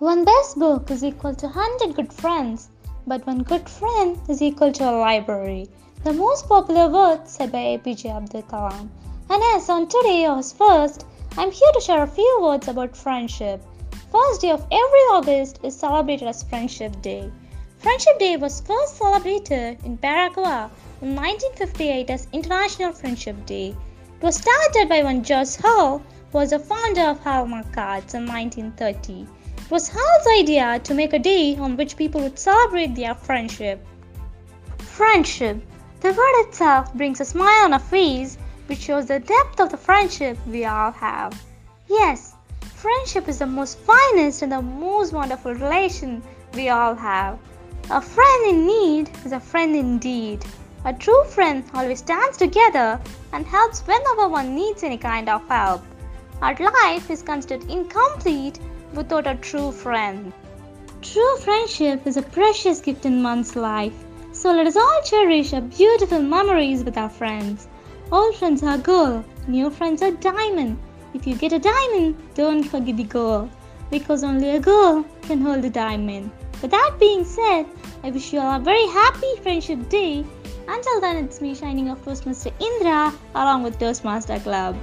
One best book is equal to 100 good friends, but one good friend is equal to a library. The most popular words said by APJ Abdul Kalam. And as on today, August 1st, I'm here to share a few words about friendship. First day of every August is celebrated as Friendship Day. Friendship Day was first celebrated in Paraguay in 1958 as International Friendship Day. It was started by one George Hall, who was the founder of Hallmark Cards in 1930. It was Hall's idea to make a day on which people would celebrate their friendship. Friendship. The word itself brings a smile on a face which shows the depth of the friendship we all have. Yes, friendship is the most finest and the most wonderful relation we all have. A friend in need is a friend indeed. A true friend always stands together and helps whenever one needs any kind of help. Our life is considered incomplete without a true friend. True friendship is a precious gift in one's life. So let us all cherish our beautiful memories with our friends. Old friends are gold, new friends are diamond. If you get a diamond, don't forget the gold, because only a gold can hold a diamond. With that being said, I wish you all a very happy Friendship Day. Until then, it's me shining off Toastmaster Indra along with Toastmaster Club.